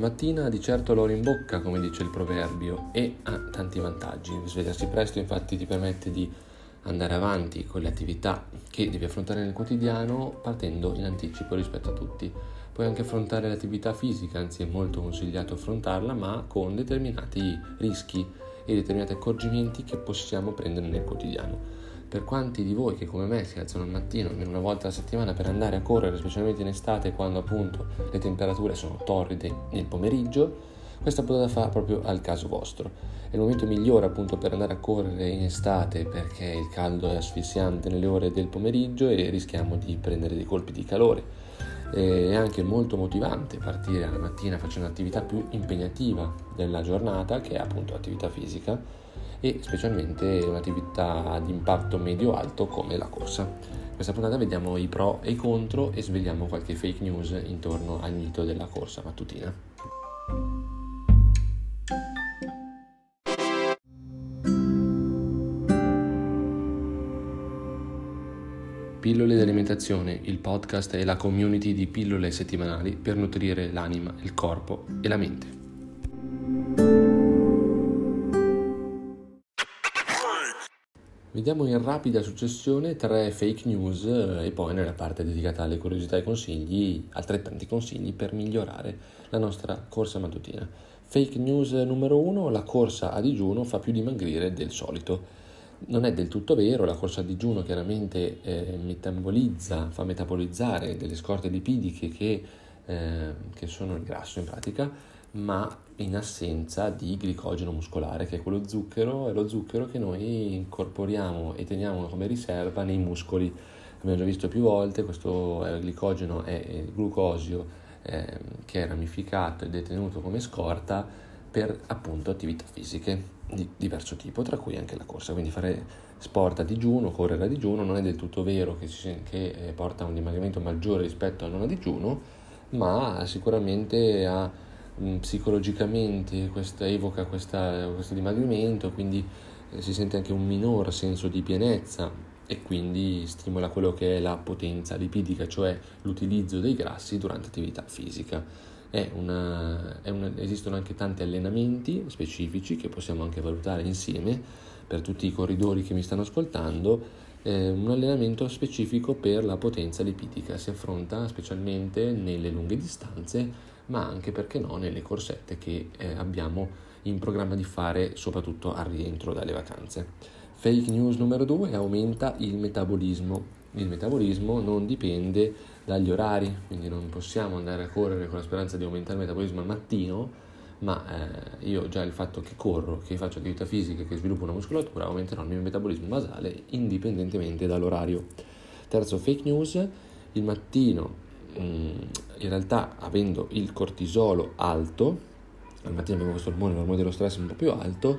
mattina di certo l'oro in bocca, come dice il proverbio, e ha tanti vantaggi. Svegliarsi presto infatti ti permette di andare avanti con le attività che devi affrontare nel quotidiano partendo in anticipo rispetto a tutti. Puoi anche affrontare l'attività fisica, anzi è molto consigliato affrontarla, ma con determinati rischi e determinati accorgimenti che possiamo prendere nel quotidiano. Per quanti di voi che come me si alzano al mattino almeno una volta alla settimana per andare a correre, specialmente in estate quando appunto le temperature sono torride nel pomeriggio, questa potete fare proprio al caso vostro. È il momento migliore appunto per andare a correre in estate perché il caldo è asfissiante nelle ore del pomeriggio e rischiamo di prendere dei colpi di calore. È anche molto motivante partire la mattina facendo un'attività più impegnativa della giornata che è appunto l'attività fisica e specialmente un'attività di impatto medio-alto come la corsa. Questa puntata vediamo i pro e i contro e svegliamo qualche fake news intorno al mito della corsa mattutina. Pillole di alimentazione, il podcast e la community di pillole settimanali per nutrire l'anima, il corpo e la mente. Vediamo in rapida successione tre fake news eh, e poi nella parte dedicata alle curiosità e consigli altrettanti consigli per migliorare la nostra corsa mattutina. Fake news numero uno, la corsa a digiuno fa più dimagrire del solito. Non è del tutto vero, la corsa a digiuno chiaramente eh, metabolizza, fa metabolizzare delle scorte lipidiche che, eh, che sono il grasso in pratica, ma in assenza di glicogeno muscolare, che è quello zucchero, è lo zucchero che noi incorporiamo e teniamo come riserva nei muscoli. Abbiamo già visto più volte, questo eh, glicogeno è il glucosio eh, che è ramificato e detenuto come scorta per appunto attività fisiche di diverso tipo, tra cui anche la corsa. Quindi fare sport a digiuno, correre a digiuno, non è del tutto vero che, si, che eh, porta a un dimagrimento maggiore rispetto al non a digiuno, ma sicuramente ha psicologicamente questa, evoca questa, questo dimagrimento, quindi eh, si sente anche un minor senso di pienezza e quindi stimola quello che è la potenza lipidica, cioè l'utilizzo dei grassi durante attività fisica. Una, una, esistono anche tanti allenamenti specifici che possiamo anche valutare insieme per tutti i corridori che mi stanno ascoltando. Eh, un allenamento specifico per la potenza lipidica si affronta specialmente nelle lunghe distanze ma anche perché no nelle corsette che eh, abbiamo in programma di fare soprattutto al rientro dalle vacanze. Fake news numero due aumenta il metabolismo. Il metabolismo non dipende dagli orari, quindi non possiamo andare a correre con la speranza di aumentare il metabolismo al mattino, ma eh, io già il fatto che corro, che faccio attività fisica, che sviluppo una muscolatura, aumenterò il mio metabolismo basale indipendentemente dall'orario. Terzo fake news, il mattino in realtà avendo il cortisolo alto, al mattino abbiamo questo ormone, l'ormone dello stress un po' più alto,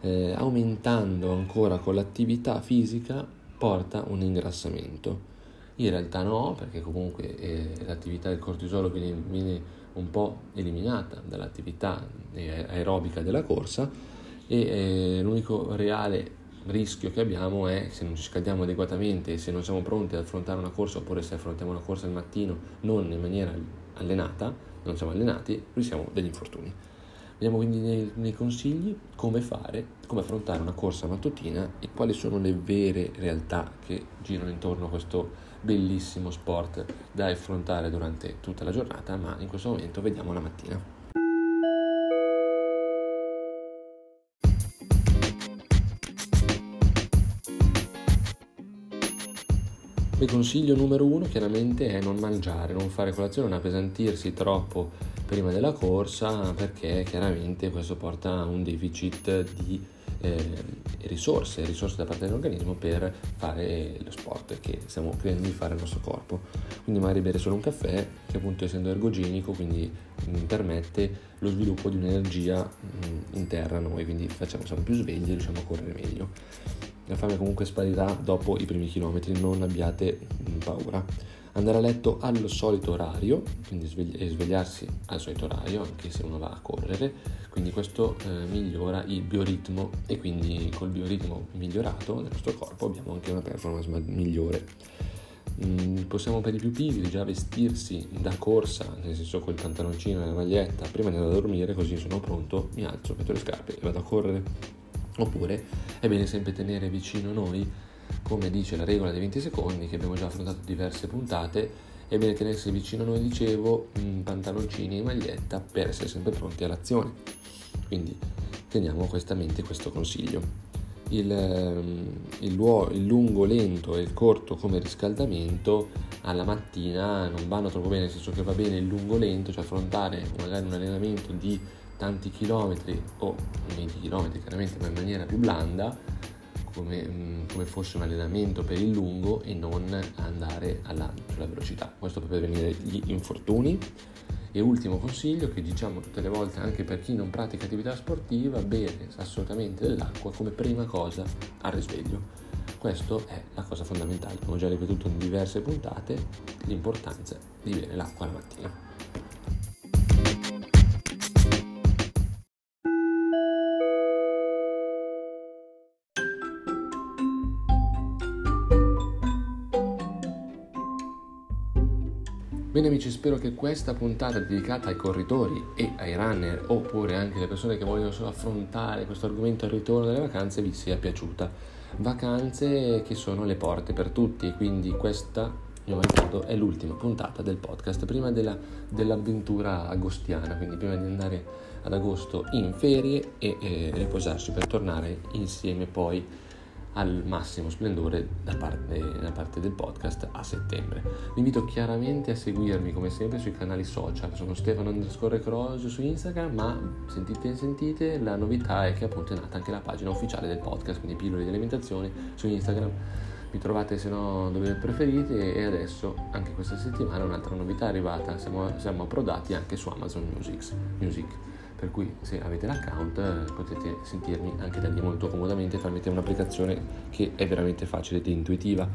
eh, aumentando ancora con l'attività fisica porta un ingrassamento. In realtà no, perché comunque eh, l'attività del cortisolo viene, viene, un po' eliminata dall'attività eh, aerobica della corsa e eh, l'unico reale rischio che abbiamo è se non ci scaldiamo adeguatamente, se non siamo pronti ad affrontare una corsa oppure se affrontiamo una corsa al mattino non in maniera allenata, non siamo allenati, rischiamo degli infortuni. Vediamo quindi nei, nei, consigli come fare, come affrontare una corsa mattutina e quali sono le vere realtà che girano intorno a questo bellissimo sport da affrontare durante tutta la giornata, ma in questo momento vediamo la mattina. Il consiglio numero uno chiaramente è non mangiare, non fare colazione, non appesantirsi troppo prima della corsa perché chiaramente questo porta a un deficit di eh, risorse, risorse da parte dell'organismo per fare lo sport che stiamo credendo di fare al nostro corpo. Quindi magari bere solo un caffè che appunto essendo ergogenico quindi mh, mm, permette lo sviluppo di un'energia mh, mm, interna a noi, quindi facciamo, siamo più svegli e riusciamo a correre meglio la fame comunque sparirà dopo i primi chilometri, non abbiate paura. Andare a letto al solito orario, quindi svegliarsi al solito orario, anche se uno va a correre, quindi questo eh, migliora il bioritmo e quindi col bioritmo migliorato nel nostro corpo abbiamo anche una performance migliore. Mm, possiamo per i più pigri già vestirsi da corsa, nel senso col pantaloncino e la maglietta, prima di andare a dormire, così sono pronto, mi alzo, metto le scarpe e vado a correre. Oppure è bene sempre tenere vicino noi, come dice la regola dei 20 secondi, che abbiamo già affrontato diverse puntate, è bene tenersi vicino noi, dicevo, pantaloncini e maglietta per essere sempre pronti all'azione. Quindi teniamo questa mente questo consiglio. Il, ehm, il, il, lungo, lento e il corto come riscaldamento alla mattina non vanno troppo bene, nel senso che va bene il lungo lento, cioè affrontare magari un allenamento di tanti chilometri o 20 chilometri chiaramente ma in maniera più blanda come, mm, come, fosse un allenamento per il lungo e non andare alla, sulla velocità. Questo per prevenire gli infortuni. E ultimo consiglio che diciamo tutte le volte anche per chi non pratica attività sportiva, bere assolutamente dell'acqua come prima cosa al risveglio. Questa è la cosa fondamentale, come ho già ripetuto in diverse puntate, l'importanza di bere l'acqua la mattina. Bene amici, spero che questa puntata dedicata ai corritori e ai runner, oppure anche alle persone che vogliono solo affrontare questo argomento al ritorno delle vacanze, vi sia piaciuta. Vacanze che sono le porte per tutti, quindi questa, mio malgrado, è l'ultima puntata del podcast, prima della, dell'avventura agostiana, quindi prima di andare ad agosto in ferie e eh, riposarsi per tornare insieme poi al massimo splendore da parte, da parte, del podcast a settembre. Vi invito chiaramente a seguirmi come sempre sui canali social, sono Stefano underscore Cross su Instagram, ma sentite sentite, la novità è che appunto è nata anche la pagina ufficiale del podcast, quindi pillole di alimentazione su Instagram. Mi trovate se no dove preferite e adesso anche questa settimana un'altra novità è arrivata, siamo, siamo approdati anche su Amazon Music. Music per cui se avete l'account eh, potete sentirmi anche da lì molto comodamente tramite un'applicazione che è veramente facile ed intuitiva.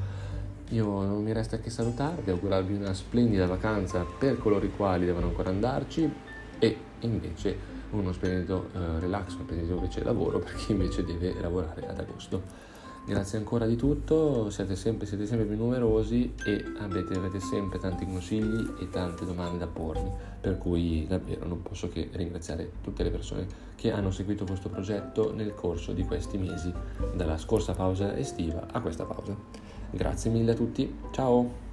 Io non mi resta che salutarvi, augurarvi una splendida vacanza per coloro i quali devono ancora andarci e invece uno splendido uh, relax, uno splendido invece lavoro per chi invece deve lavorare ad agosto. Grazie ancora di tutto, siete sempre, siete sempre più numerosi e avete, avete, sempre tanti consigli e tante domande da pormi, per cui davvero non posso che ringraziare tutte le persone che hanno seguito questo progetto nel corso di questi mesi, dalla scorsa pausa estiva a questa pausa. Grazie mille a tutti, ciao!